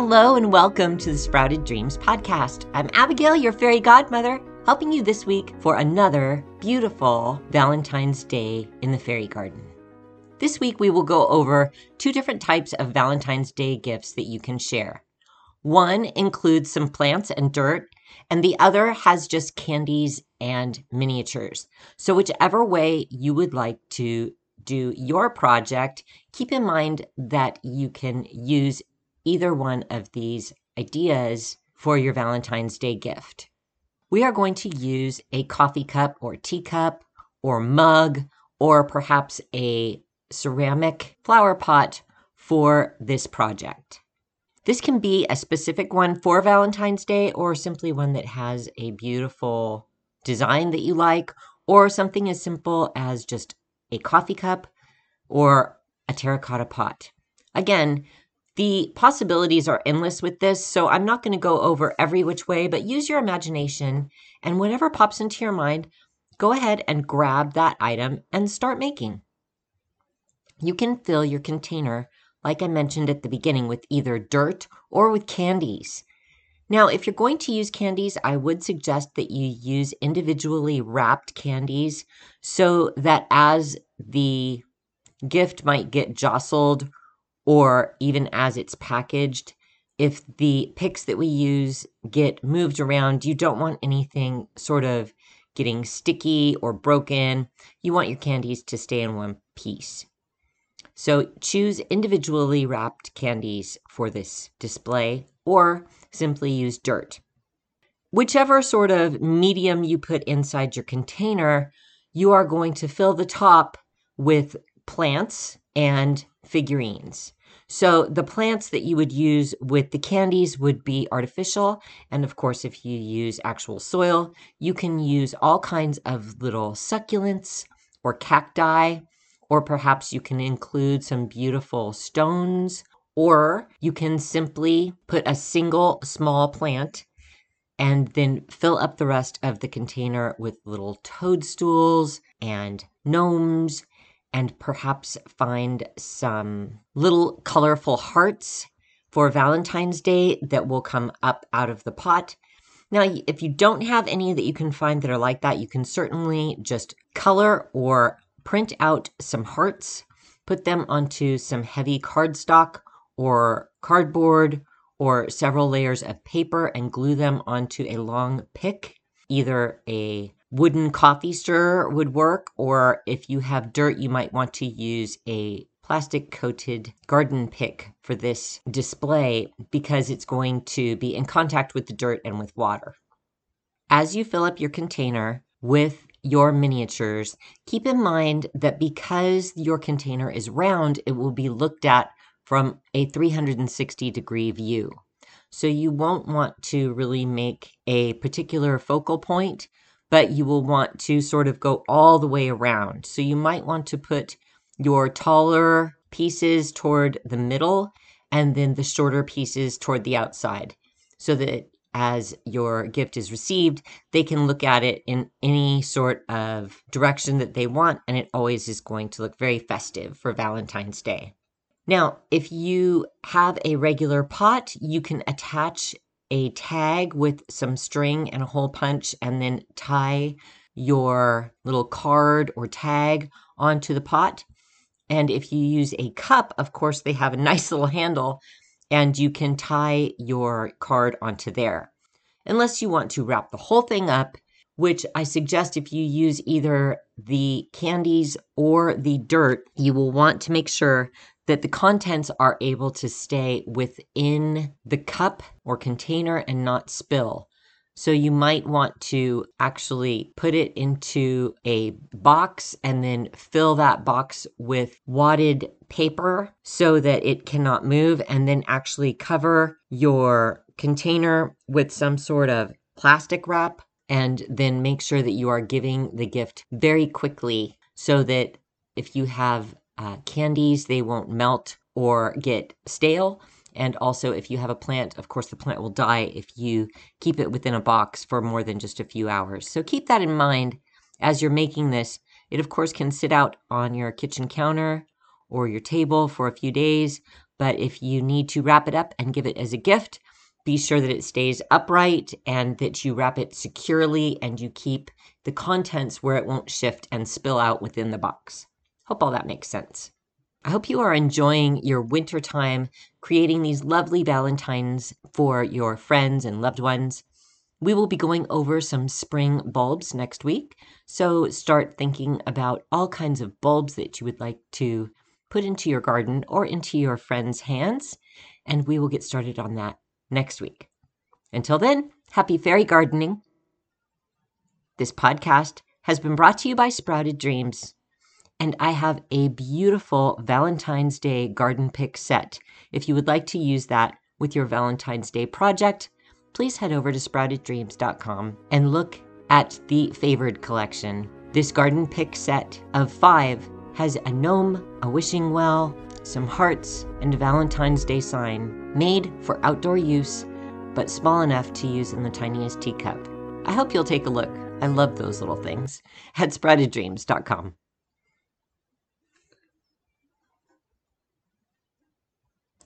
Hello and welcome to the Sprouted Dreams podcast. I'm Abigail, your fairy godmother, helping you this week for another beautiful Valentine's Day in the fairy garden. This week we will go over two different types of Valentine's Day gifts that you can share. One includes some plants and dirt, and the other has just candies and miniatures. So, whichever way you would like to do your project, keep in mind that you can use either one of these ideas for your Valentine's Day gift. We are going to use a coffee cup or teacup or mug or perhaps a ceramic flower pot for this project. This can be a specific one for Valentine's Day or simply one that has a beautiful design that you like or something as simple as just a coffee cup or a terracotta pot. Again, the possibilities are endless with this, so I'm not going to go over every which way, but use your imagination and whatever pops into your mind, go ahead and grab that item and start making. You can fill your container, like I mentioned at the beginning, with either dirt or with candies. Now, if you're going to use candies, I would suggest that you use individually wrapped candies so that as the gift might get jostled or even as it's packaged, if the picks that we use get moved around, you don't want anything sort of getting sticky or broken. You want your candies to stay in one piece. So choose individually wrapped candies for this display or simply use dirt. Whichever sort of medium you put inside your container, you are going to fill the top with plants and figurines. So the plants that you would use with the candies would be artificial. And of course, if you use actual soil, you can use all kinds of little succulents or cacti, or perhaps you can include some beautiful stones, or you can simply put a single small plant and then fill up the rest of the container with little toadstools and gnomes and perhaps find some little colorful hearts for Valentine's Day that will come up out of the pot. Now, if you don't have any that you can find that are like that, you can certainly just color or print out some hearts, put them onto some heavy cardstock or cardboard or several layers of paper and glue them onto a long pick, either a wooden coffee stirrer would work, or if you have dirt, you might want to use a plastic coated garden pick for this display because it's going to be in contact with the dirt and with water. As you fill up your container with your miniatures, keep in mind that because your container is round, it will be looked at from a 360 degree view. So you won't want to really make a particular focal point but you will want to sort of go all the way around. So you might want to put your taller pieces toward the middle and then the shorter pieces toward the outside so that as your gift is received, they can look at it in any sort of direction that they want, and it always is going to look very festive for Valentine's Day. Now, if you have a regular pot, you can attach a tag with some string and a hole punch and then tie your little card or tag onto the pot. And if you use a cup, of course, they have a nice little handle and you can tie your card onto there. Unless you want to wrap the whole thing up, which I suggest if you use either the candies or the dirt, you will want to make sure that the contents are able to stay within the cup or container and not spill. So you might want to actually put it into a box and then fill that box with wadded paper so that it cannot move and then actually cover your container with some sort of plastic wrap and then make sure that you are giving the gift very quickly so that if you have uh, candies, they won't melt or get stale. And also, if you have a plant, of course, the plant will die if you keep it within a box for more than just a few hours. So keep that in mind as you're making this. It, of course, can sit out on your kitchen counter or your table for a few days, But if you need to wrap it up and give it as a gift, be sure that it stays upright and that you wrap it securely and you keep the contents where it won't shift and spill out within the box. Hope all that makes sense. I hope you are enjoying your winter time creating these lovely Valentines for your friends and loved ones. We will be going over some spring bulbs next week, so start thinking about all kinds of bulbs that you would like to put into your garden or into your friends' hands, and we will get started on that next week. Until then, happy fairy gardening. This podcast has been brought to you by Sprouted Dreams, and I have a beautiful Valentine's Day garden pick set. If you would like to use that with your Valentine's Day project, please head over to sprouteddreams.com and look at the favored collection. This garden pick set of five has a gnome, a wishing well, some hearts, and a Valentine's Day sign, made for outdoor use, but small enough to use in the tiniest teacup. I hope you'll take a look. I love those little things. At sprouteddreams.com.